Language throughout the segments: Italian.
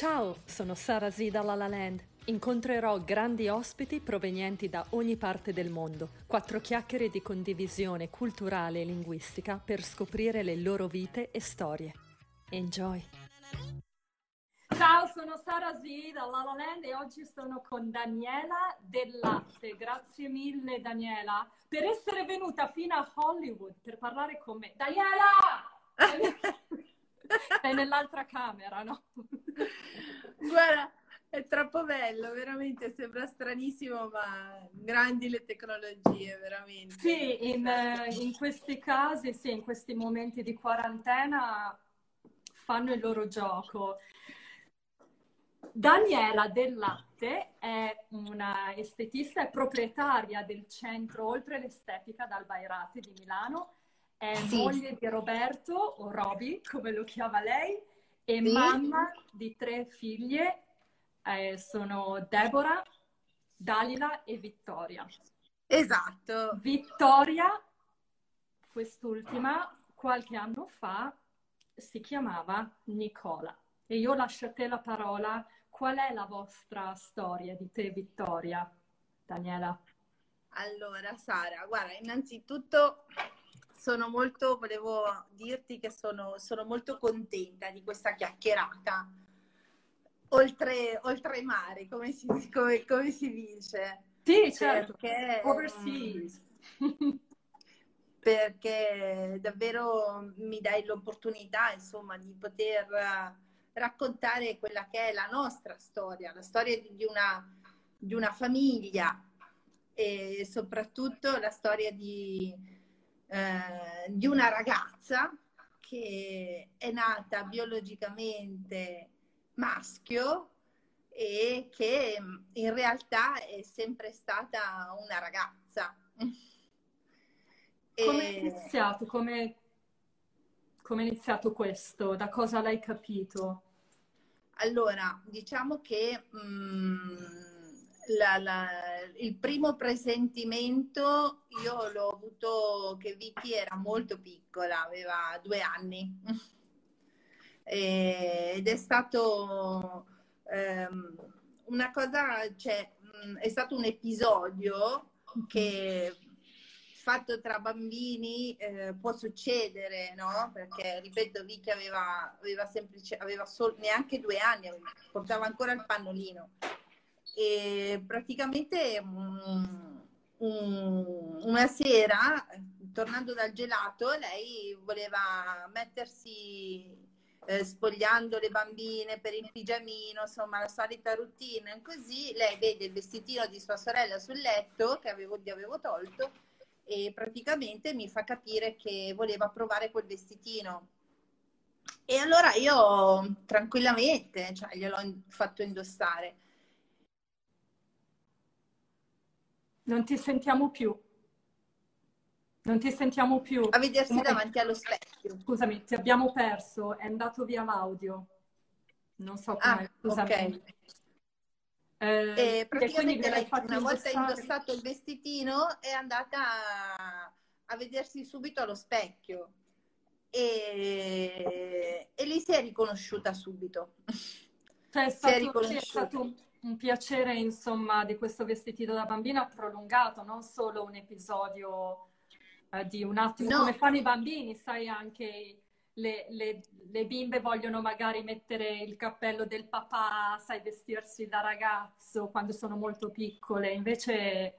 Ciao, sono Sara Z da La La Land. Incontrerò grandi ospiti provenienti da ogni parte del mondo. Quattro chiacchiere di condivisione culturale e linguistica per scoprire le loro vite e storie. Enjoy! Ciao, sono Sara Z da La La Land e oggi sono con Daniela Del Latte. Grazie mille Daniela per essere venuta fino a Hollywood per parlare con me. Daniela! Sei nell'altra camera, no? Guarda, è troppo bello, veramente sembra stranissimo, ma grandi le tecnologie, veramente. Sì, in, in questi casi, sì, in questi momenti di quarantena fanno il loro gioco. Daniela Del Latte è una estetista e proprietaria del centro Oltre l'Estetica dal Bairati di Milano. È sì. moglie di Roberto, o Roby, come lo chiama lei, e sì. mamma di tre figlie. Eh, sono Deborah, Dalila e Vittoria. Esatto. Vittoria, quest'ultima, qualche anno fa si chiamava Nicola. E io lascio a te la parola. Qual è la vostra storia di te, Vittoria? Daniela. Allora, Sara, guarda, innanzitutto sono molto, volevo dirti che sono, sono molto contenta di questa chiacchierata. Oltre, oltre mare, come si, come, come si dice? Sì, certo. Perché, Overseas. perché davvero mi dai l'opportunità, insomma, di poter raccontare quella che è la nostra storia, la storia di una, di una famiglia e soprattutto la storia di, eh, di una ragazza che è nata biologicamente maschio e che in realtà è sempre stata una ragazza. Come è iniziato? Come come è iniziato questo? Da cosa l'hai capito? Allora, diciamo che mh, mm, la, la, il primo presentimento io l'ho avuto che Vicky era molto piccola, aveva due anni. ed è stato um, una cosa, cioè, mm, è stato un episodio che fatto tra bambini eh, può succedere, no? Perché, ripeto, Vicky aveva, aveva, semplice, aveva sol- neanche due anni, portava ancora il pannolino. E praticamente um, um, una sera, tornando dal gelato, lei voleva mettersi eh, spogliando le bambine per il pigiamino, insomma la solita routine, così lei vede il vestitino di sua sorella sul letto che avevo, gli avevo tolto e praticamente mi fa capire che voleva provare quel vestitino. E allora io tranquillamente cioè, gliel'ho fatto indossare. Non ti sentiamo più. Non ti sentiamo più. A vedersi Come... davanti allo specchio. Scusami, ti abbiamo perso, è andato via l'audio. Non so come. Ah, scusami. ok. Eh, e praticamente lei una volta indossato il vestitino è andata a, a vedersi subito allo specchio e, e lì si è riconosciuta subito. Cioè, è stato, è stato un, piacere, insomma, di questo vestitino da bambina prolungato, non solo un episodio eh, di un attimo, no. come fanno i bambini, sai anche le, le, le, bimbe vogliono magari mettere il cappello del papà, sai, vestirsi da ragazzo quando sono molto piccole, invece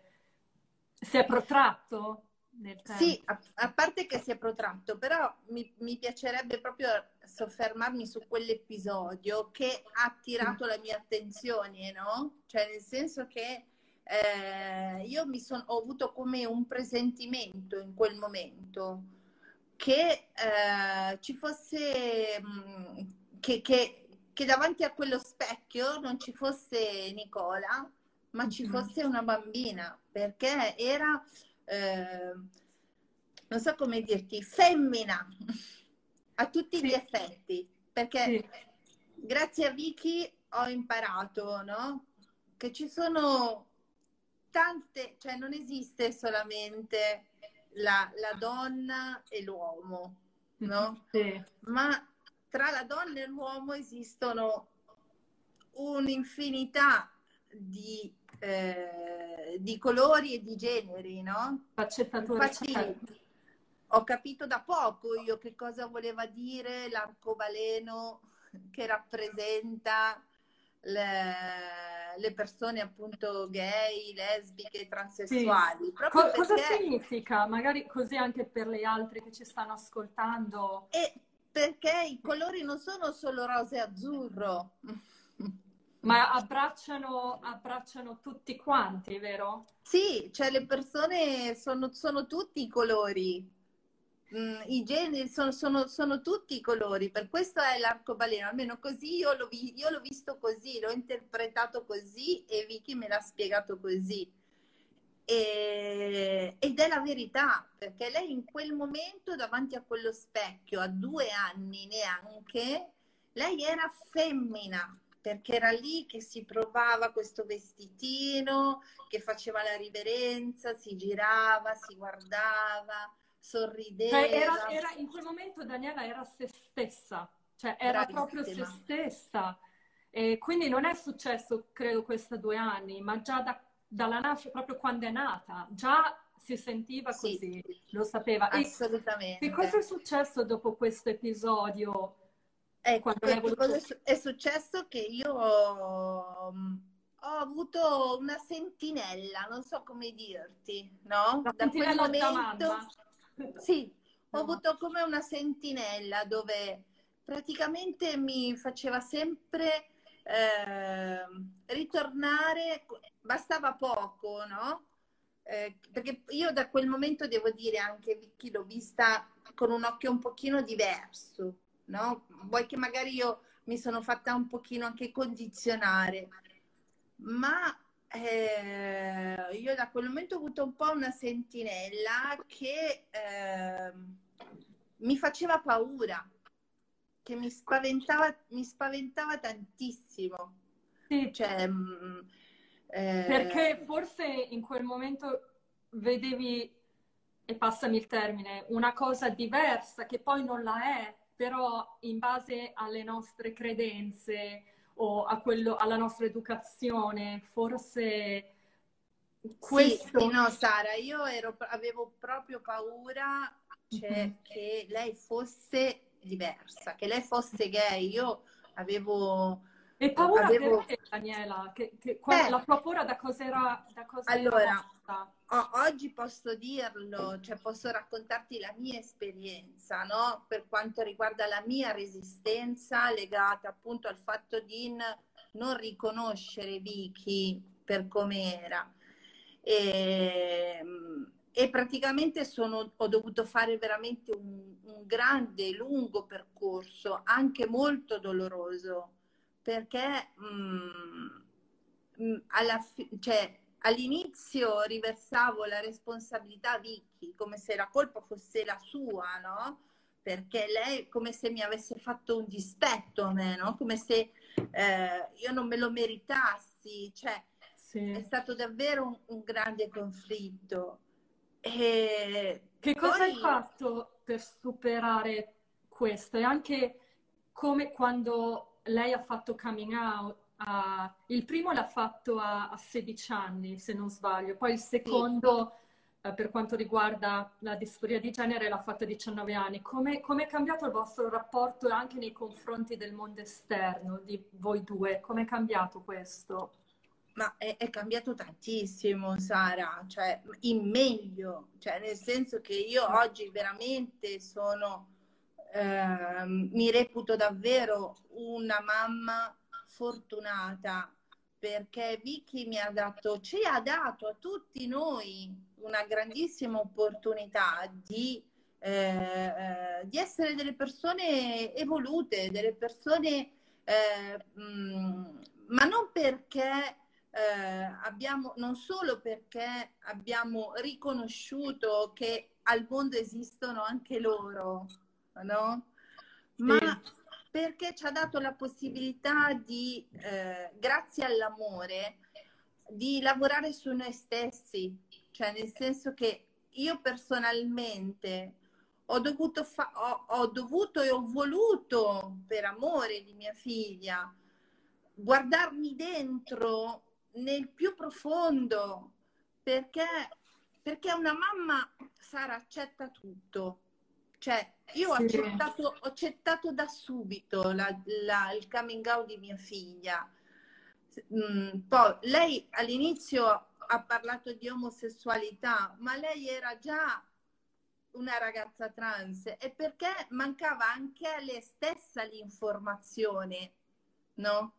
si è protratto nel tempo. Sì, a, a parte che si è protratto, però mi, mi, piacerebbe proprio soffermarmi su quell'episodio che ha attirato mm. la mia attenzione, no? Cioè nel senso che eh, io mi son, ho avuto come un presentimento in quel momento che eh, ci fosse, mh, mm, che, che, che, davanti a quello specchio non ci fosse Nicola, ma ci mm-hmm. fosse una bambina, perché era, eh, non so come dirti, femmina a tutti sì. gli effetti, perché sì. grazie a Vicky ho imparato, no? Che ci sono tante, cioè non esiste solamente la, la donna e l'uomo, no? Sì. Ma tra la donna e l'uomo esistono un'infinità di, eh, di colori e di generi, no? Faccettatura. Infatti, certo. ho capito da poco io che cosa voleva dire l'arcobaleno che rappresenta le, le persone appunto gay, lesbiche, transessuali. Sì. Co- perché... Cosa significa? Magari così anche per le altre che ci stanno ascoltando. E perché i colori non sono solo rosa e azzurro. Ma abbracciano, abbracciano tutti quanti, vero? Sì, cioè le persone sono, sono tutti i colori. Mm, I generi sono, sono, sono, tutti i colori, per questo è l'arcobaleno, almeno così io l'ho, io l'ho visto così, l'ho interpretato così e Vicky me l'ha spiegato così. E, ed è la verità, perché lei in quel momento davanti a quello specchio, a due anni neanche, lei era femmina, perché era lì che si provava questo vestitino, che faceva la riverenza, si girava, si guardava, sorrideva. Cioè era, era, in quel momento Daniela era se stessa, cioè era Bravissima. proprio se stessa. E quindi non è successo, credo, questi due anni, ma già da, dalla nascita, proprio quando è nata, già si sentiva così, sì, lo sapeva. Assolutamente. E che cosa è successo dopo questo episodio? Ecco, voluto... è successo che io ho, ho, avuto una sentinella, non so come dirti, no? La da quel momento, sì, ho avuto come una sentinella dove praticamente mi faceva sempre eh, ritornare, bastava poco, no? Eh, perché io da quel momento devo dire anche Vicky l'ho vista con un occhio un pochino diverso, no? Vuoi che magari io mi sono fatta un pochino anche condizionare, ma eh, io da quel momento ho avuto un po' una sentinella che eh, mi faceva paura, che mi spaventava, mi spaventava tantissimo. Sì. Cioè, mh, mm, eh... Perché forse in quel momento vedevi, e passami il termine, una cosa diversa che poi non la è, però in base alle nostre credenze o quello, alla nostra educazione, forse questo... Sì, no Sara, io ero, avevo proprio paura cioè, mm-hmm. che lei fosse diversa, che lei fosse gay. Io avevo... E paura avevo... perché, Daniela? Che, che, qual, la tua paura da cosa era? Da cosa allora, era oggi posso dirlo, cioè posso raccontarti la mia esperienza, no? Per quanto riguarda la mia resistenza legata appunto al fatto di non riconoscere Vicky per com'era. E, e praticamente sono, ho dovuto fare veramente un, un grande, lungo percorso, anche molto doloroso, perché mh, mh, alla fi- cioè, all'inizio riversavo la responsabilità a Vicky come se la colpa fosse la sua, no? Perché lei come se mi avesse fatto un dispetto a me, no? Come se eh, io non me lo meritassi, cioè sì. è stato davvero un, un grande conflitto. E che poi... cosa hai fatto per superare questo? E anche come quando lei ha fatto coming out, a, il primo l'ha fatto a, a, 16 anni, se non sbaglio, poi il secondo, sì. eh, per quanto riguarda la disforia di genere, l'ha fatto a 19 anni. Come, come è cambiato il vostro rapporto anche nei confronti del mondo esterno, di voi due? Come è cambiato questo? Ma è, è, cambiato tantissimo, Sara, cioè in meglio, cioè nel senso che io oggi veramente sono, eh, mi reputo davvero una mamma fortunata perché Vicky mi ha dato, ci ha dato a tutti noi una grandissima opportunità di, eh, eh, di essere delle persone evolute, delle persone, eh, mh, mm, ma non perché eh, abbiamo, non solo perché abbiamo riconosciuto che al mondo esistono anche loro, no? Ma sì perché ci ha dato la possibilità di, eh, grazie all'amore, di lavorare su noi stessi, cioè nel senso che io personalmente ho dovuto, fa- ho, ho dovuto e ho voluto, per amore di mia figlia, guardarmi dentro nel più profondo, perché, perché una mamma, Sara, accetta tutto. Cioè, io sì. ho, accettato, ho, accettato, da subito la, la, il coming out di mia figlia. Mm, poi lei all'inizio ha parlato di omosessualità, ma lei era già una ragazza trans e perché mancava anche a lei stessa l'informazione, no?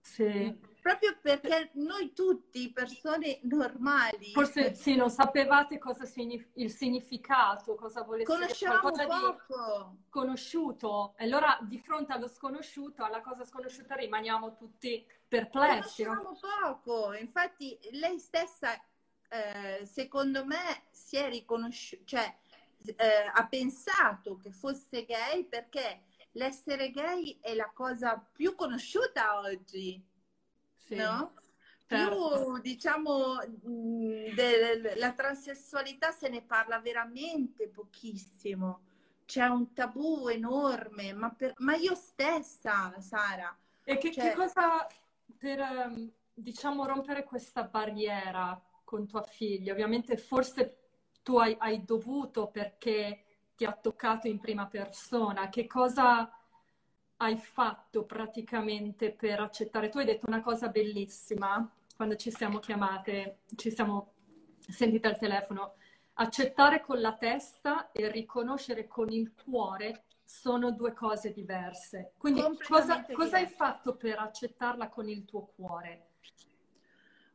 Sì. Proprio perché noi tutti, persone normali... Forse sì, non sapevate cosa signif- il significato, cosa volesse dire poco. di conosciuto. E allora di fronte allo sconosciuto, alla cosa sconosciuta rimaniamo tutti perplessi. Conosciamo poco. Infatti lei stessa, eh, secondo me, si è riconosciuta, cioè eh, ha pensato che fosse gay perché l'essere gay è la cosa più conosciuta oggi, sì, no? Certo. Più, diciamo, della transessualità se ne parla veramente pochissimo. C'è un tabù enorme, ma, per, ma io stessa, Sara. E che, cioè... che cosa per, ehm, diciamo, rompere questa barriera con tua figlia? Ovviamente forse tu hai, hai dovuto perché ti ha toccato in prima persona, che cosa hai fatto praticamente per accettare? Tu hai detto una cosa bellissima quando ci siamo chiamate, ci siamo sentite al telefono. Accettare con la testa e riconoscere con il cuore sono due cose diverse. Quindi cosa, cosa hai fatto per accettarla con il tuo cuore?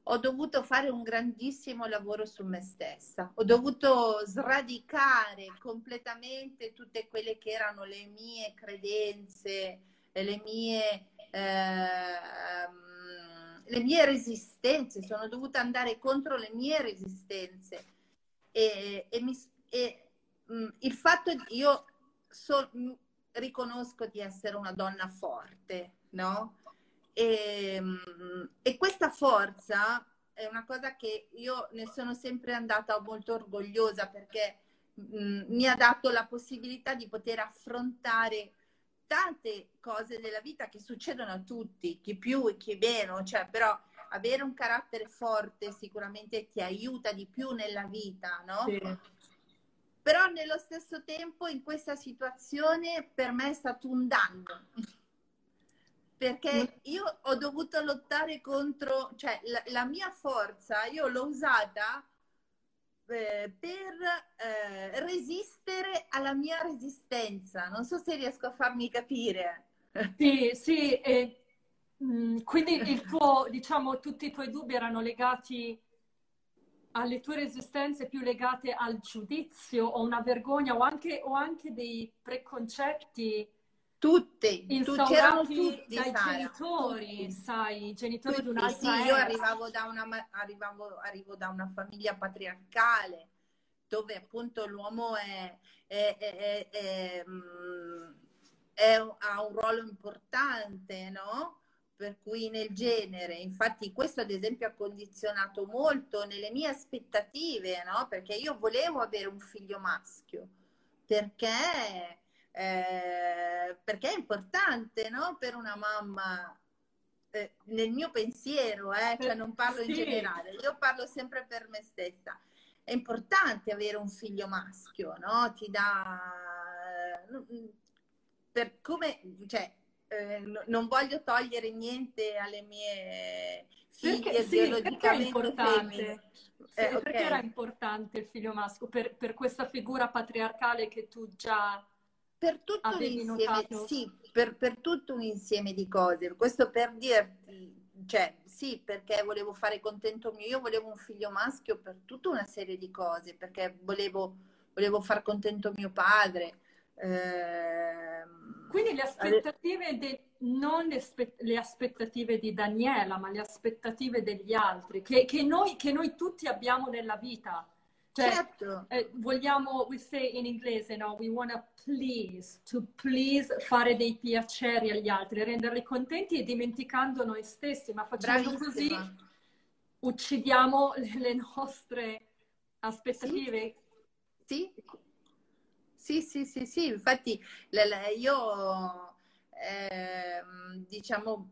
Ho dovuto fare un grandissimo lavoro su me stessa, ho dovuto sradicare completamente tutte quelle che erano le mie credenze, le mie, eh, le mie resistenze, sono dovuta andare contro le mie resistenze. E, e, mi, e mh, mm, il fatto che io so, riconosco di essere una donna forte, no? E, ehm, e, questa forza è una cosa che io ne sono sempre andata molto orgogliosa perché mh, mi ha dato la possibilità di poter affrontare tante cose della vita che succedono a tutti, chi più e chi meno, cioè però avere un carattere forte sicuramente ti aiuta di più nella vita, no? Sì. Però nello stesso tempo in questa situazione per me è stato un danno perché io ho dovuto lottare contro, cioè la, la mia forza, io l'ho usata eh, per eh, resistere alla mia resistenza. Non so se riesco a farmi capire. Sì, sì, e, mh, mm, quindi il tuo, diciamo, tutti i tuoi dubbi erano legati alle tue resistenze più legate al giudizio o una vergogna o anche, o anche dei preconcetti tutte, c'erano tutti dai Sara. genitori, sai, genitori tutti, di un'altra sì, io arrivavo da, una, arrivavo, arrivo da una famiglia patriarcale dove appunto l'uomo è, è, è, è mm, ha un ruolo importante, no? Per cui nel genere, infatti questo ad esempio ha condizionato molto nelle mie aspettative, no? Perché io volevo avere un figlio maschio, perché eh, perché è importante no? per una mamma, eh, nel mio pensiero, eh, cioè non parlo in generale, io parlo sempre per me stessa. È importante avere un figlio maschio, no? Ti dà... Per come, cioè, eh, non voglio togliere niente alle mie figlie perché, sì, biologicamente importante. Sì, eh, perché era importante il figlio maschio? Per, per, questa figura patriarcale che tu già per tutto, un insieme, sì, per, per tutto un insieme di cose. Questo per dirti, cioè, sì, perché volevo fare contento mio, io volevo un figlio maschio per tutta una serie di cose, perché volevo, volevo far contento mio padre. Eh, Quindi le aspettative, de, non le, le, aspettative di Daniela, ma le aspettative degli altri, che, che, noi, che noi tutti abbiamo nella vita. Cioè, certo. eh, vogliamo, we say in inglese, no? We wanna please, to please fare dei piaceri agli altri, renderli contenti e dimenticando noi stessi, ma facendo Bravissima. così uccidiamo le nostre aspettative. Sì, sì, sì, sì, sì. infatti io, eh, diciamo,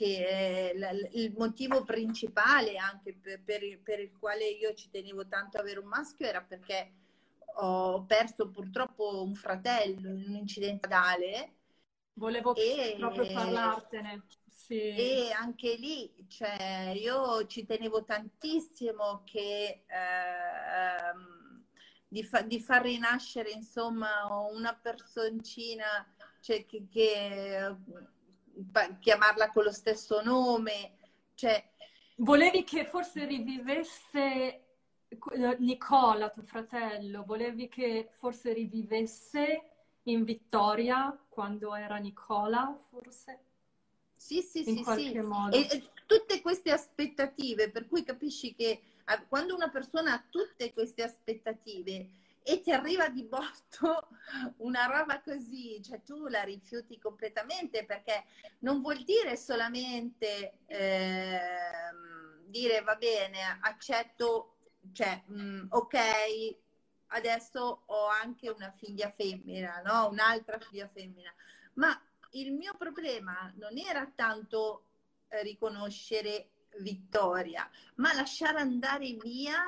che è il motivo principale anche per, per, per, il quale io ci tenevo tanto ad avere un maschio era perché ho perso purtroppo un fratello in un incidente stradale. Volevo e, proprio parlartene. Sì. E anche lì, cioè, io ci tenevo tantissimo che, eh, di, fa, di, far rinascere, insomma, una personcina, cioè, che, che chiamarla con lo stesso nome. Cioè... Volevi che forse rivivesse Nicola, tuo fratello, volevi che forse rivivesse in Vittoria quando era Nicola, forse? Sì, sì, in sì, sì. E, e, tutte queste aspettative, per cui capisci che quando una persona ha tutte queste aspettative e ti arriva di botto una roba così, cioè tu la rifiuti completamente perché non vuol dire solamente eh, dire va bene, accetto, cioè mh, mm, ok, adesso ho anche una figlia femmina, no? Un'altra figlia femmina, ma il mio problema non era tanto eh, riconoscere Vittoria, ma lasciare andare via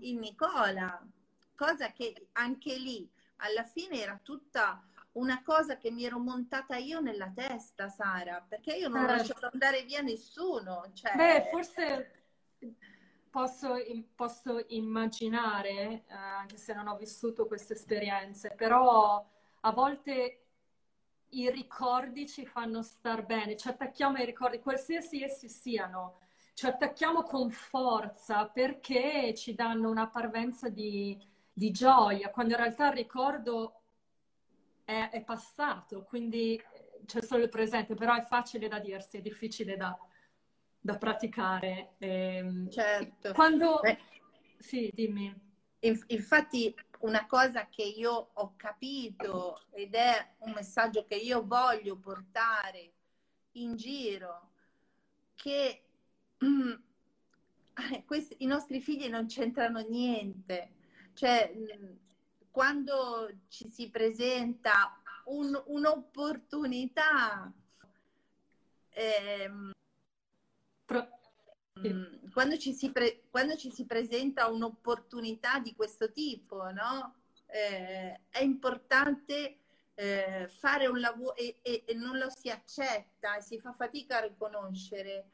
il Nicola cosa che anche lì alla fine era tutta una cosa che mi ero montata io nella testa, Sara, perché io non ho lasciato andare via nessuno. Cioè... Beh, forse posso, posso immaginare, eh, anche se non ho vissuto queste esperienze, però a volte i ricordi ci fanno star bene, ci attacchiamo ai ricordi, qualsiasi essi siano, ci attacchiamo con forza perché ci danno una parvenza di di gioia, quando in realtà il ricordo è, è passato, quindi c'è solo il presente, però è facile da dirsi, è difficile da, da praticare. Ehm, certo. Quando... Beh, sì, dimmi. Infatti una cosa che io ho capito ed è un messaggio che io voglio portare in giro, che mm, questi, i nostri figli non c'entrano niente cioè, quando ci si presenta un, un'opportunità, ehm, Pro... quando, ci si pre- quando ci si presenta un'opportunità di questo tipo, no? Eh, è importante eh, fare un lavoro e, e, e, non lo si accetta, si fa fatica a riconoscere.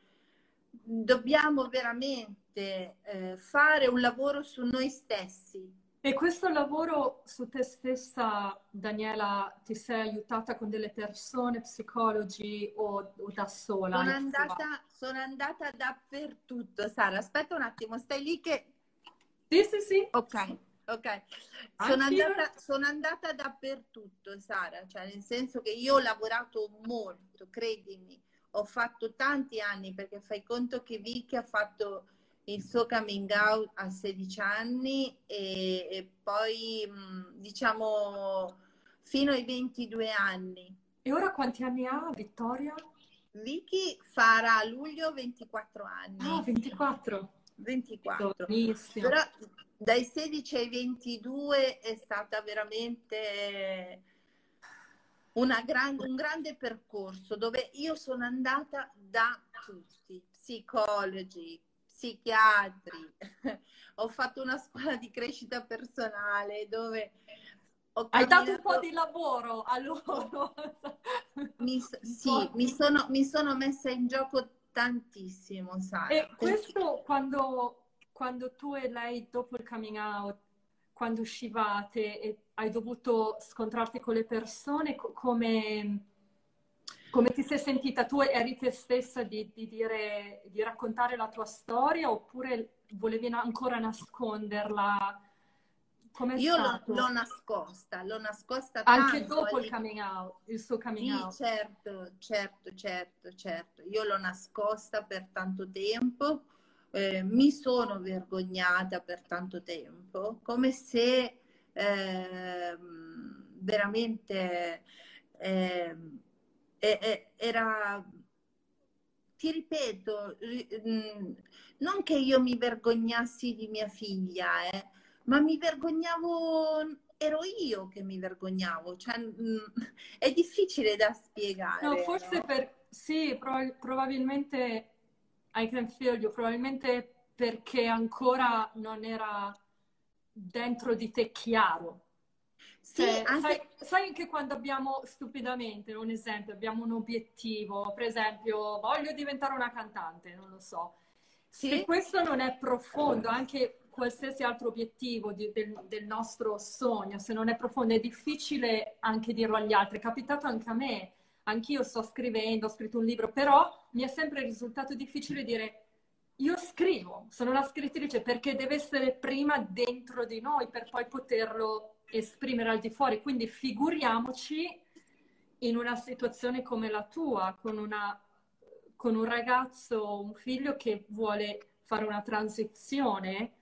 Dobbiamo veramente eh, fare un lavoro su noi stessi. E questo lavoro su te stessa, Daniela, ti sei aiutata con delle persone, psicologi o, o da sola? Sono andata, sono andata, dappertutto, Sara. Aspetta un attimo, stai lì che... Sì, sì, sì. Ok, ok. Sono andata, sono andata dappertutto, Sara, cioè nel senso che io ho lavorato molto, credimi. Ho fatto tanti anni perché fai conto che Vicky ha fatto il suo coming out a 16 anni e, e poi diciamo fino ai 22 anni. E ora quanti anni ha Vittoria? Vicky farà a luglio 24 anni. Ah, 24. 24. Benissimo. Però dai 16 ai 22 è stata veramente gran, un grande percorso dove io sono andata da tutti, psicologi, psichiatri, ho fatto una scuola di crescita personale dove Hai dato un po' di lavoro a loro. mi, sì, mi sono, mi sono, messa in gioco tantissimo, sai. E questo quando, quando tu e lei, dopo il coming out, quando uscivate e hai dovuto scontrarti con le persone, come come ti sei sentita? Tu eri te stessa di, di, dire, di raccontare la tua storia oppure volevi ancora nasconderla? Com'è Io l'ho, l'ho, nascosta, l'ho nascosta Anche dopo il coming out, il suo coming sì, out. certo, certo, certo, certo. Io l'ho nascosta per tanto tempo, eh, mi sono vergognata per tanto tempo, come se eh, veramente... Eh, era, ti ripeto, mm, non che io mi vergognassi di mia figlia, eh, ma mi vergognavo, ero io che mi vergognavo, cioè, mm, è difficile da spiegare. No, forse no? per, sì, prob- probabilmente I can feel you, probabilmente perché ancora non era dentro di te chiaro. Sì, cioè, anche... sai, sai, che quando abbiamo stupidamente, un esempio, abbiamo un obiettivo, per esempio, voglio diventare una cantante, non lo so. Sì? Se questo non è profondo, anche qualsiasi altro obiettivo di, del, del, nostro sogno, se non è profondo, è difficile anche dirlo agli altri. È capitato anche a me, anch'io sto scrivendo, ho scritto un libro, però mi è sempre risultato difficile dire io scrivo, sono una scrittrice perché deve essere prima dentro di noi per poi poterlo esprimere al di fuori. Quindi figuriamoci in una situazione come la tua, con, una, con un ragazzo, un figlio che vuole fare una transizione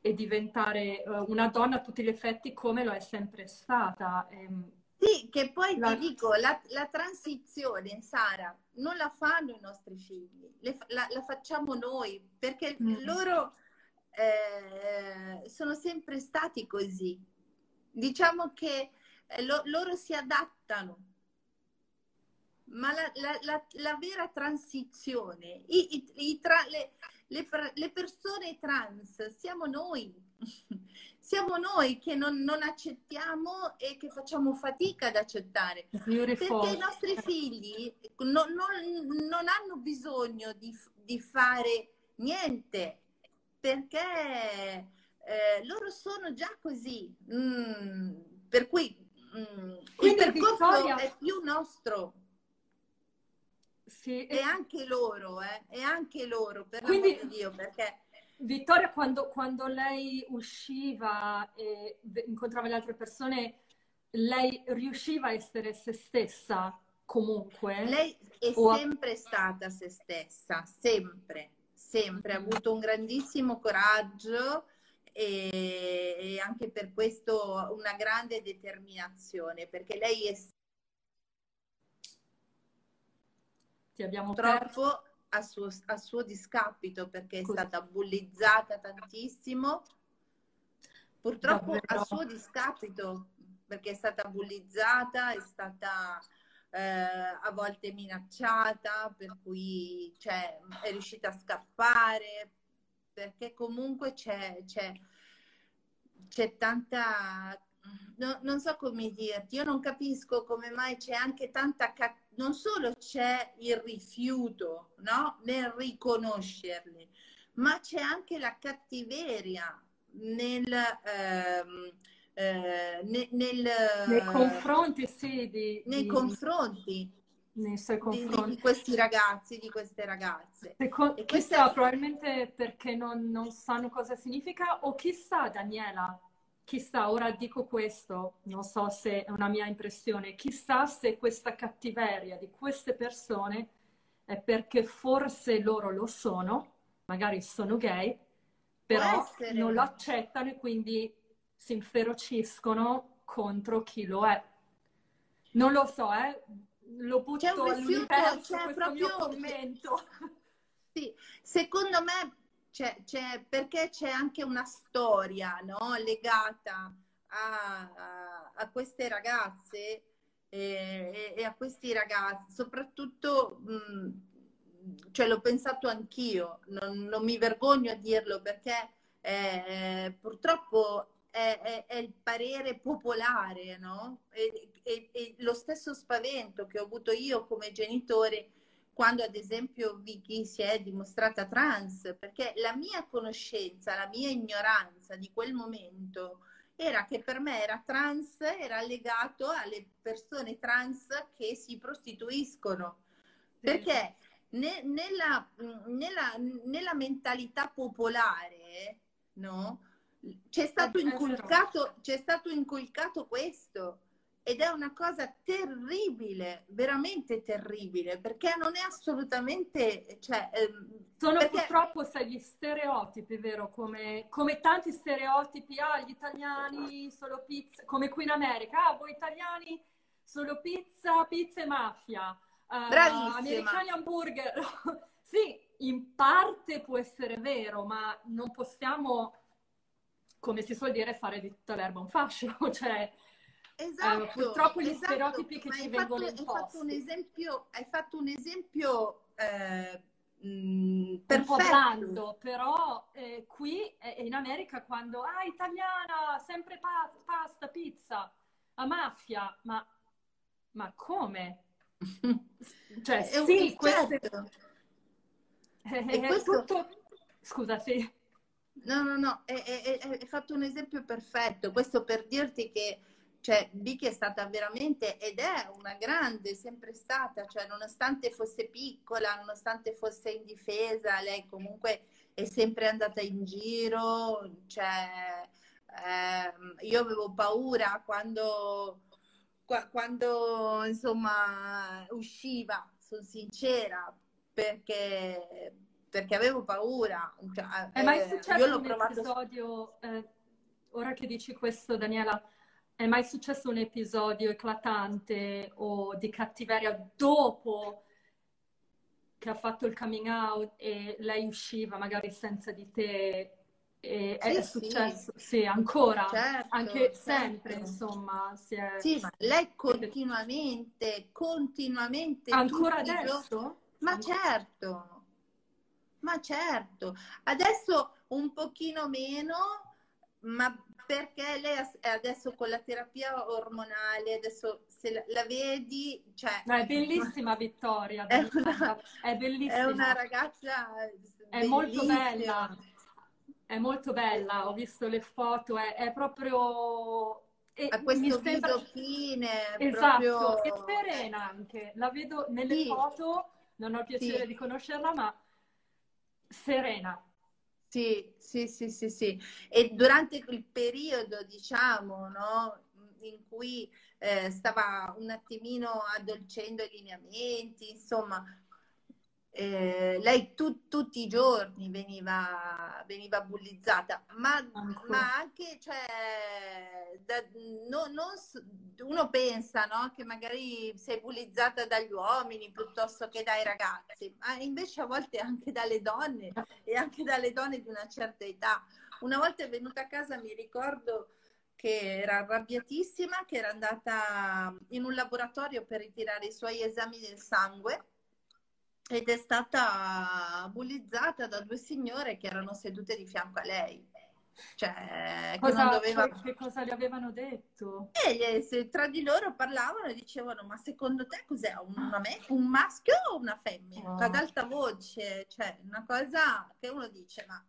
e diventare uh, una donna a tutti gli effetti come lo è sempre stata. Ehm, sì, che poi la... ti dico, la, la, transizione, Sara, non la fanno i nostri figli, Le, la, la, facciamo noi, perché mm. loro eh, sono sempre stati così. Diciamo che eh, lo, loro si adattano, ma la, la vera transizione, i, i, i tra, le, le persone trans siamo noi siamo noi che non, non, accettiamo e che facciamo fatica ad accettare. Perché i nostri figli no, non, non, hanno bisogno di, di, fare niente, perché eh, loro sono già così. Mm, per cui mm, il percorso Vittoria... è più nostro. Sì, e anche loro, eh, e anche loro, per Quindi... Dio, perché Vittoria, quando, quando, lei usciva e incontrava le altre persone, lei riusciva a essere se stessa comunque? Lei è o... sempre stata se stessa, sempre, sempre. Ha avuto un grandissimo coraggio e, e anche per questo una grande determinazione, perché lei è ti abbiamo troppo perso a suo, a suo discapito perché è Così. stata bullizzata tantissimo. Purtroppo Davvero? a suo discapito perché è stata bullizzata, è stata eh, a volte minacciata, per cui cioè, è riuscita a scappare, perché comunque c'è, c'è, c'è tanta no, non so come dirti, io non capisco come mai c'è anche tanta, non solo c'è il rifiuto no? nel riconoscerli, ma c'è anche la cattiveria nel, ehm, eh, nel, nel, nei confronti, sì, di, nei di... confronti. Nei confronti. Di, di, questi ragazzi, di queste ragazze. Secondo, chissà, questa... probabilmente perché non, non sanno cosa significa o chissà, Daniela, chissà, ora dico questo, non so se è una mia impressione, chissà se questa cattiveria di queste persone è perché forse loro lo sono, magari sono gay, però non lo accettano e quindi si inferociscono contro chi lo è. Non lo so, eh? lo butto all'universo questo proprio... mio commento. Sì, secondo me c'è, c'è, perché c'è anche una storia no? legata a, a, a, queste ragazze e, e, a questi ragazzi, soprattutto, mh, cioè l'ho pensato anch'io, non, non, mi vergogno a dirlo perché eh, purtroppo è, è, è, il parere popolare, no? E, e, e, lo stesso spavento che ho avuto io come genitore quando ad esempio Vicky si è dimostrata trans, perché la mia conoscenza, la mia ignoranza di quel momento era che per me era trans, era legato alle persone trans che si prostituiscono. Perché ne, nella, nella, nella, mentalità popolare, no? C'è stato, inculcato, c'è stato inculcato questo ed è una cosa terribile, veramente terribile, perché non è assolutamente... Cioè, ehm, Sono perché... purtroppo sai, gli stereotipi, vero? Come, come, tanti stereotipi, ah, gli italiani solo pizza, come qui in America, ah, voi italiani solo pizza, pizza e mafia, uh, americani hamburger. sì, in parte può essere vero, ma non possiamo, come si suol dire, fare di tutta l'erba un fascio, cioè esatto, eh, purtroppo gli esatto, stereotipi che ci hai vengono fatto, hai imposti. fatto un esempio, hai fatto un esempio eh, mh, po' perfetto. però eh, qui eh, in America quando, ah, italiana, sempre pa- pasta, pizza, a mafia, ma, ma come? Cioè, È un- sì, questo è, certo. è- E è questo- tutto... Scusa, sì. No, no, no, hai hai- hai fatto un esempio perfetto. Questo per dirti che cioè, Vicky è stata veramente ed è una grande, sempre stata, cioè, nonostante fosse piccola, nonostante fosse indifesa, lei comunque è sempre andata in giro. Cioè, ehm, io avevo paura quando, qua- quando insomma usciva, sono sincera, perché, perché avevo paura. Cioè, È mai eh, successo io l'ho un provato episodio, eh, ora che dici questo, Daniela, è mai successo un episodio eclatante o di cattiveria dopo che ha fatto il coming out e lei usciva magari senza di te? E è, Sì, è sì. successo? Sì, ancora, Certo, anche certo. sempre, insomma, si è... Sì, ma lei continuamente, continuamente, Ancora adesso? Ma certo, ma certo. Adesso un pochino meno, ma perché lei as- adesso con la terapia ormonale, adesso se la, la vedi, cioè, No, è bellissima Vittoria, È una- è bellissima. è una ragazza È molto bella, è molto bella, ho visto le foto, è, è proprio... e Ha questo mi sembra... viso fine, Esatto, proprio... e serena anche, la vedo nelle Sì. foto, non ho il piacere Sì. di conoscerla, ma serena. Sì, sì, sì, sì, sì. E durante il periodo, diciamo, no, in cui eh, stava un attimino addolcendo i lineamenti, insomma, eh, lei tu- tutti i giorni veniva, veniva bullizzata, ma, ma anche, cioè, da- no- non uno pensa, no, che magari sei bullizzata dagli uomini piuttosto che dai ragazzi, ma invece a volte anche dalle donne e anche dalle donne di una certa età. Una volta è venuta a casa, mi ricordo che era arrabbiatissima, che era andata in un laboratorio per ritirare i suoi esami del sangue ed è stata bullizzata da due signore che erano sedute di fianco a lei. Cioè, Cosa, doveva... che, che cosa le avevano detto? E se tra di loro parlavano e dicevano: Ma secondo te cos'è? Una un maschio o una femmina? Oh. Ad alta voce, cioè una cosa che uno dice: Ma,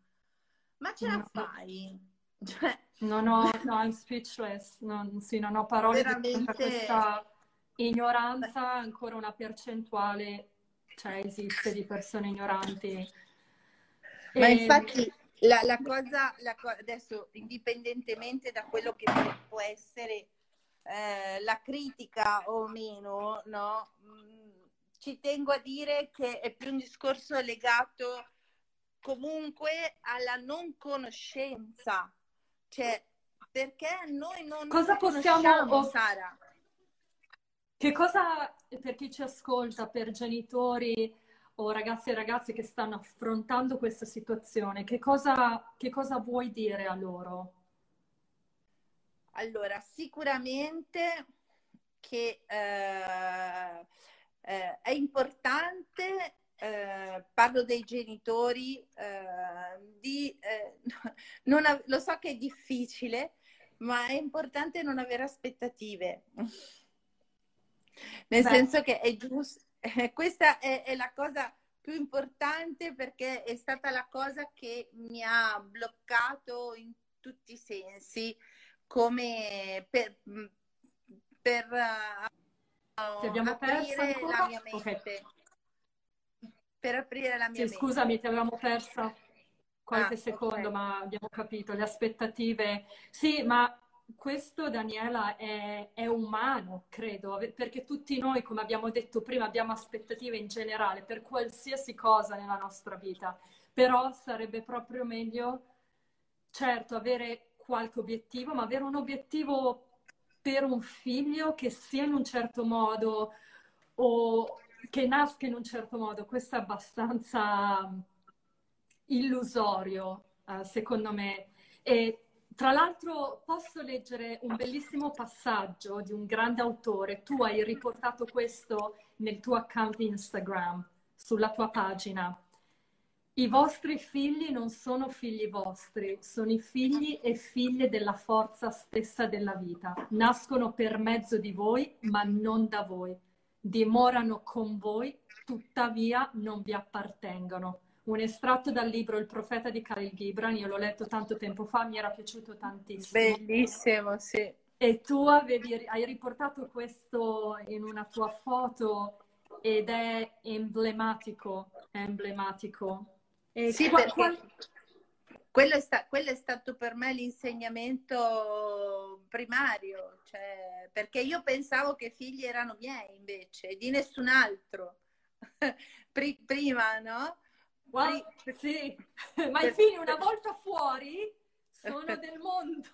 ma ce la No. fai? Cioè, Non ho, no, I'm speechless, non, sì, non ho parole Veramente. questa ignoranza, ancora una percentuale, cioè esiste di persone ignoranti. Ma E- infatti la, la cosa, la co- adesso indipendentemente da quello che può- essere eh, la critica o meno, no? Mm, ci tengo a dire che è più un discorso legato comunque alla non conoscenza, cioè perché noi non, Cosa possiamo- Sara. Che cosa, per chi ci ascolta, per genitori o ragazzi e ragazze che stanno affrontando questa situazione, che cosa, che cosa vuoi dire a loro? Allora, sicuramente che eh, eh, è importante, eh, parlo dei genitori, eh, di, eh, av- lo so che è difficile, ma è importante non avere aspettative. Nel Beh. senso che è giusto, questa è, è la cosa più importante perché è stata la cosa che mi ha bloccato in tutti i sensi come per, per uh, abbiamo aprire ancora? la mia mente. Per aprire la mia Sì, mente. scusami, ti avevamo persa qualche Ah, secondo, ok. ma abbiamo capito le aspettative. Sì, ma questo, Daniela, è, è umano, credo, perché tutti noi, come abbiamo detto prima, abbiamo aspettative in generale per qualsiasi cosa nella nostra vita. Però sarebbe proprio meglio, certo, avere qualche obiettivo, ma avere un obiettivo per un figlio che sia in un certo modo o che nasca in un certo modo. Questo è abbastanza illusorio, eh, secondo me. E tra l'altro posso leggere un bellissimo passaggio di un grande autore. Tu hai riportato questo nel tuo account Instagram, sulla tua pagina. I vostri figli non sono figli vostri, sono i figli e figlie della forza stessa della vita. Nascono per mezzo di voi, ma non da voi. Dimorano con voi, tuttavia non vi appartengono. Un estratto dal libro Il profeta di Khalil Gibran, io l'ho letto tanto tempo fa, mi era piaciuto tantissimo. Bellissimo, sì. E tu avevi, hai riportato questo in una tua foto ed è emblematico, è emblematico e sì, qua, qua... Quello, è sta- quello, è stato per me l'insegnamento primario, cioè, perché io pensavo che i figli erano miei invece, di nessun altro. prima, no? Wow, sì, ma i figli una volta fuori sono del mondo.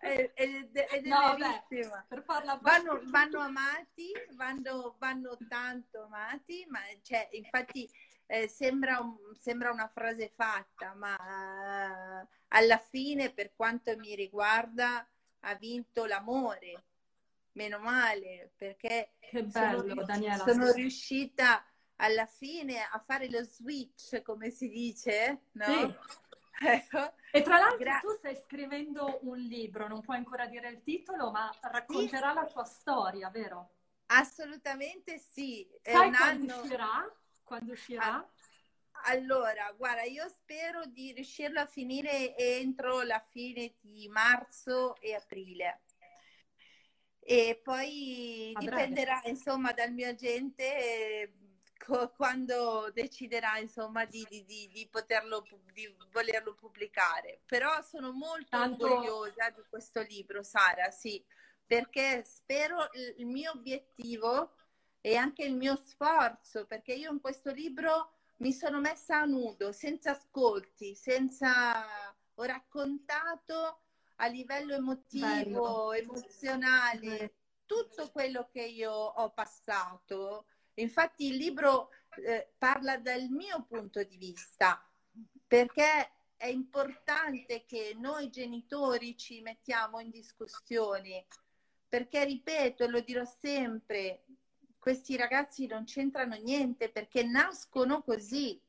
ed, ed, ed no, beh, per farla vanno, vanno amati, vanno, vanno tanto amati, ma cioè, infatti eh, sembra, un, sembra, una frase fatta, ma eh, alla fine, per quanto mi riguarda, ha vinto l'amore. Meno male, perché bello, sono, Daniela, sono riuscita alla fine a fare lo switch, come si dice, no? Sì. Ecco. E tra l'altro Gra- tu stai scrivendo un libro, non puoi ancora dire il titolo, ma racconterà sì. la tua storia, vero? Assolutamente sì. Sai quando anno... uscirà? Quando uscirà? Allora, guarda, io spero di riuscirlo a finire entro la fine di marzo e aprile. E poi dipenderà, insomma, dal mio agente co- quando deciderà, insomma, di, di, di, di, poterlo, di volerlo pubblicare. Però sono molto Tanto... orgogliosa di questo libro, Sara, sì, perché spero il mio obiettivo e anche il mio sforzo, perché io in questo libro mi sono messa a nudo, senza ascolti, senza... ho raccontato a livello emotivo, Bello. emozionale, tutto quello che io ho passato. Infatti il libro eh, parla dal mio punto di vista, perché è importante che noi genitori ci mettiamo in discussione, perché ripeto e lo dirò sempre, questi ragazzi non c'entrano niente perché nascono così.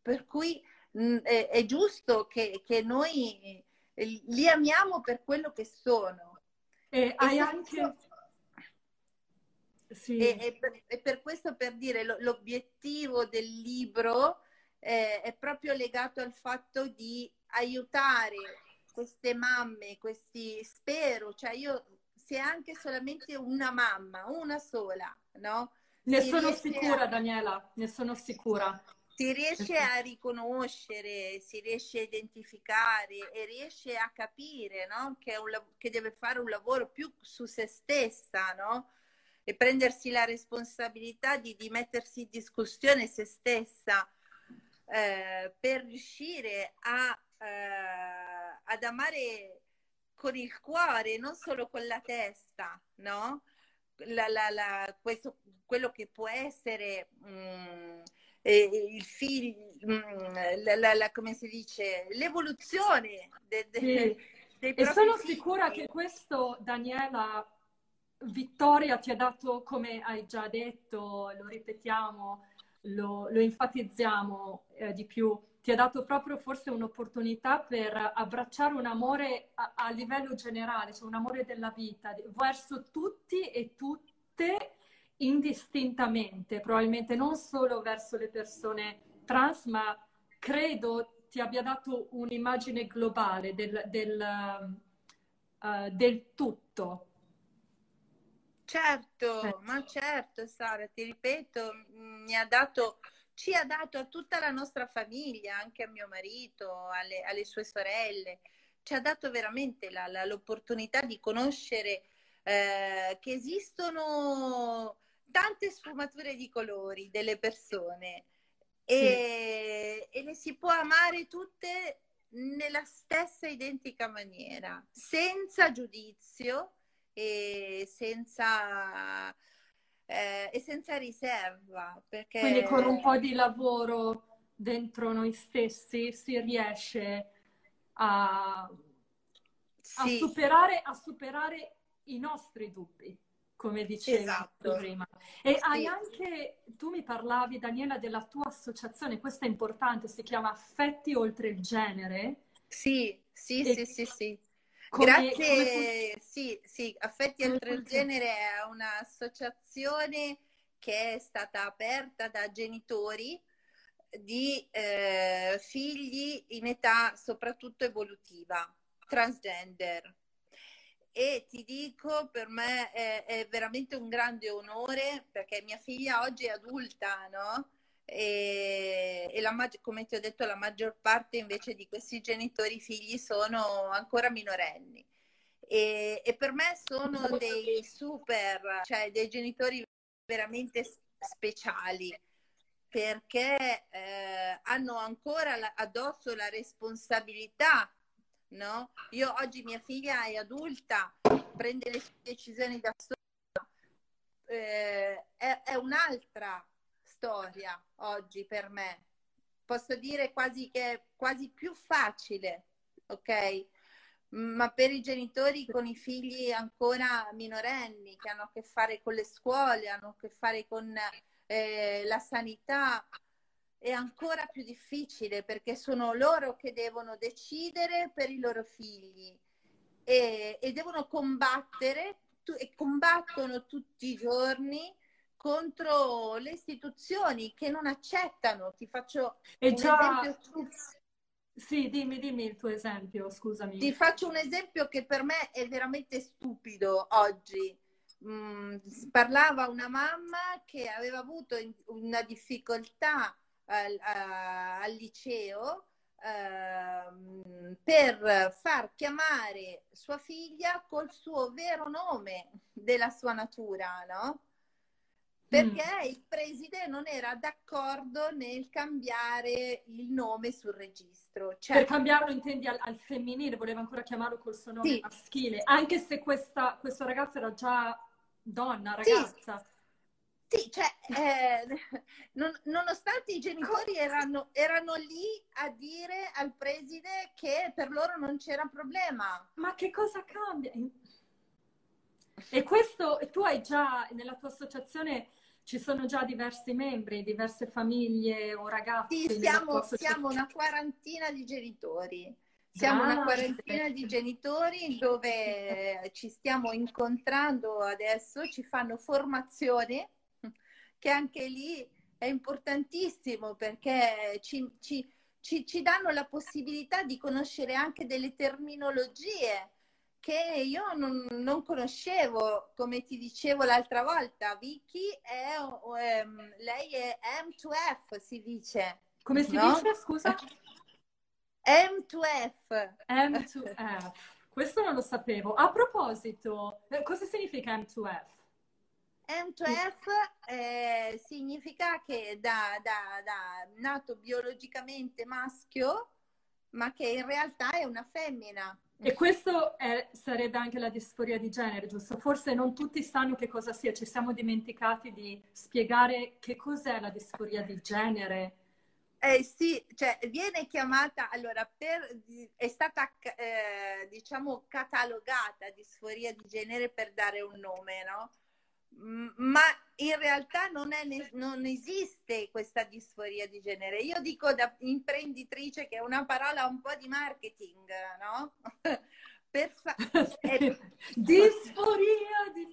Per cui mh, mm, è, è, giusto che, che, noi eh, li amiamo per quello che sono. E, e hai anche... Sì. E, e, per, e, per, questo per dire lo, l'obiettivo del libro eh, è proprio legato al fatto di aiutare queste mamme, questi spero, cioè io se anche solamente una mamma, una sola, no? Ne si sono sicura, a... Daniela, ne sono sicura. Si riesce a riconoscere, si riesce a identificare e riesce a capire no? che, un, che deve fare un lavoro più su se stessa, no? E prendersi la responsabilità di, di mettersi in discussione se stessa eh, per riuscire a, eh, ad amare con il cuore, non solo con la testa, no? La, la, la, questo, quello che può essere mh, mm, eh, il figlio, mm, la, come si dice, l'evoluzione de, de, sì. dei E sono figli. sicura che questo, Daniela, Vittoria ti ha dato, come hai già detto, lo ripetiamo, lo, lo enfatizziamo eh, di più, ti ha dato proprio forse un'opportunità per abbracciare un amore a, a livello generale, cioè un amore della vita, verso tutti e tutte indistintamente, probabilmente non solo verso le persone trans, ma credo ti abbia dato un'immagine globale del, del, uh, del tutto. Certo, eh. ma certo Sara, ti ripeto, mi ha dato ci ha dato a tutta la nostra famiglia, anche a mio marito, alle, alle sue sorelle, ci ha dato veramente la, la, l'opportunità di conoscere eh, che esistono tante sfumature di colori delle persone e, sì. e le si può amare tutte nella stessa identica maniera, senza giudizio e senza eh, e senza riserva. Perché... Quindi con un po' di lavoro dentro noi stessi si riesce a, sì. a, superare, a superare i nostri dubbi come dicevi esatto. prima. E sì. hai anche, tu mi parlavi, Daniela, della tua associazione, questa è importante, si chiama Affetti Oltre il Genere. Sì, sì, e sì, sì, sì. Come, Grazie, come... sì, sì, Affetti Oltre il Genere è un'associazione che è stata aperta da genitori di eh, figli in età soprattutto evolutiva, transgender e ti dico, per me è, è, veramente un grande onore perché mia figlia oggi è adulta, no? E, e la, come ti ho detto, la maggior parte invece di questi genitori figli sono ancora minorenni. E, e per me sono dei super, cioè dei genitori veramente speciali perché eh, hanno ancora la, addosso la responsabilità no? Io oggi mia figlia è adulta, prende le sue decisioni da sola, eh, è, è un'altra storia oggi per me. Posso dire quasi che è quasi più facile, ok? ma per i genitori con i figli ancora minorenni che hanno a che fare con le scuole, hanno a che fare con eh, la sanità, è ancora più difficile perché sono loro che devono decidere per i loro figli e, e devono combattere tu, e combattono tutti i giorni contro le istituzioni che non accettano. Ti faccio e un già... esempio. Sì, dimmi, dimmi il tuo esempio, scusami. Ti faccio un esempio che per me è veramente stupido oggi. Mm, parlava una mamma che aveva avuto una difficoltà al, al liceo eh, per far chiamare sua figlia col suo vero nome della sua natura, no? Perché mm. il preside non era d'accordo nel cambiare il nome sul registro. Cioè, per cambiarlo intendi al, al, femminile, voleva ancora chiamarlo col suo nome sì. maschile, anche se questa, questo ragazzo era già donna, ragazza. Sì. Sì, cioè, eh, non, nonostante i genitori erano, erano, lì a dire al preside che per loro non c'era problema. Ma che cosa cambia? E questo, tu hai già, nella tua associazione ci sono già diversi membri, diverse famiglie o ragazzi? Sì, siamo, siamo una quarantina di genitori. Siamo ah, una quarantina di genitori dove ci stiamo incontrando adesso, ci fanno formazione che anche lì è importantissimo perché ci, ci, ci, ci danno la possibilità di conoscere anche delle terminologie che io non, non, conoscevo, come ti dicevo l'altra volta. Vicky è, um, lei è M2F, si dice. Come si no? dice, scusa? M2F. M2F. Questo non lo sapevo. A proposito, eh, cosa significa M2F? M2F eh, significa che da, da, da, nato biologicamente maschio, ma che in realtà è una femmina. E questo è, sarebbe anche la disforia di genere, giusto? Forse non tutti sanno che cosa sia, ci siamo dimenticati di spiegare che cos'è la disforia di genere. Eh sì, cioè viene chiamata, allora, per, è stata eh, diciamo catalogata disforia di genere per dare un nome, no? ma in realtà non, è, non, esiste questa disforia di genere. Io dico da imprenditrice che è una parola un po' di marketing, no? per fa- è... Disforia di...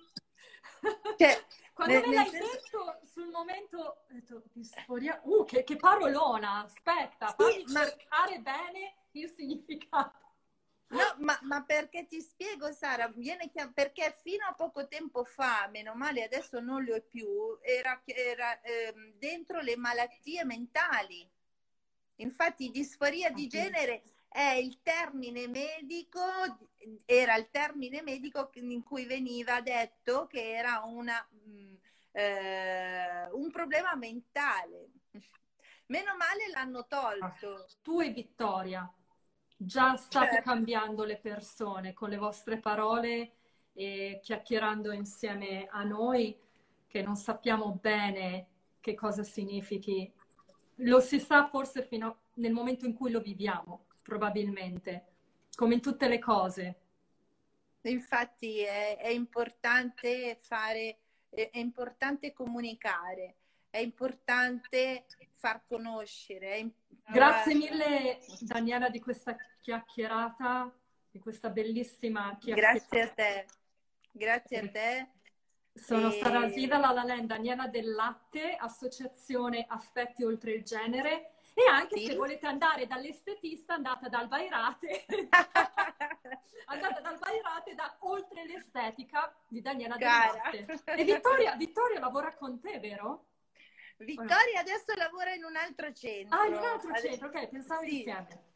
Cioè, Quando nel, me l'hai senso... detto sul momento, ho detto disforia, uh, che, che parolona, aspetta, sì, fammi ma... cercare bene il significato. No, ma, ma, perché ti spiego, Sara, viene chiam- perché fino a poco tempo fa, meno male adesso non lo è più, era, era eh, dentro le malattie mentali. Infatti, disforia di genere è il termine medico, era il termine medico in cui veniva detto che era una, mm, eh, un problema mentale. Meno male l'hanno tolto. Tu e Vittoria già state certo. cambiando le persone con le vostre parole e chiacchierando insieme a noi che non sappiamo bene che cosa significhi. Lo si sa forse fino nel momento in cui lo viviamo, probabilmente, come in tutte le cose. infatti è, è importante fare, è, è importante comunicare, è importante far conoscere. Grazie mille Daniela di questa chiacchierata, di questa bellissima chiacchierata. Grazie a te, grazie a te. Sono e... stata Zida Lalalen, Daniela del Latte, Associazione Affetti Oltre il Genere e anche sì. se volete andare dall'estetista andate dal Vairate, andate dal Vairate da Oltre l'Estetica di Daniela del Latte. E Vittoria, Vittoria lavora con te, vero? Vittoria adesso lavora in un altro centro. Ah, in un altro adesso... centro, ok, pensavo sì. insieme.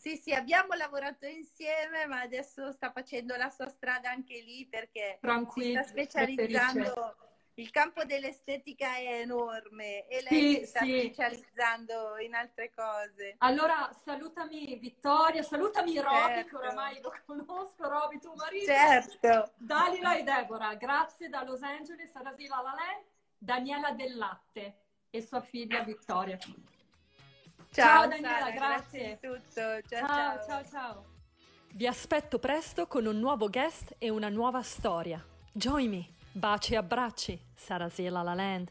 Sì, sì, abbiamo lavorato insieme, ma adesso sta facendo la sua strada anche lì perché si sta specializzando. Il campo dell'estetica è enorme e lei sì, si sta sì. specializzando in altre cose. Allora, salutami Vittoria, salutami certo. Roby, che oramai lo conosco, Roby, tuo marito. Certo. Dalila e Deborah, grazie da Los Angeles, Arasila Lalè, Daniela Del Latte e sua figlia Vittoria. Ciao, ciao Daniela, Sara, grazie. grazie tutto. Ciao, ciao, ciao, ciao. Vi aspetto presto con un nuovo guest e una nuova storia. Join me. Baci e abbracci. Sarasela La Land.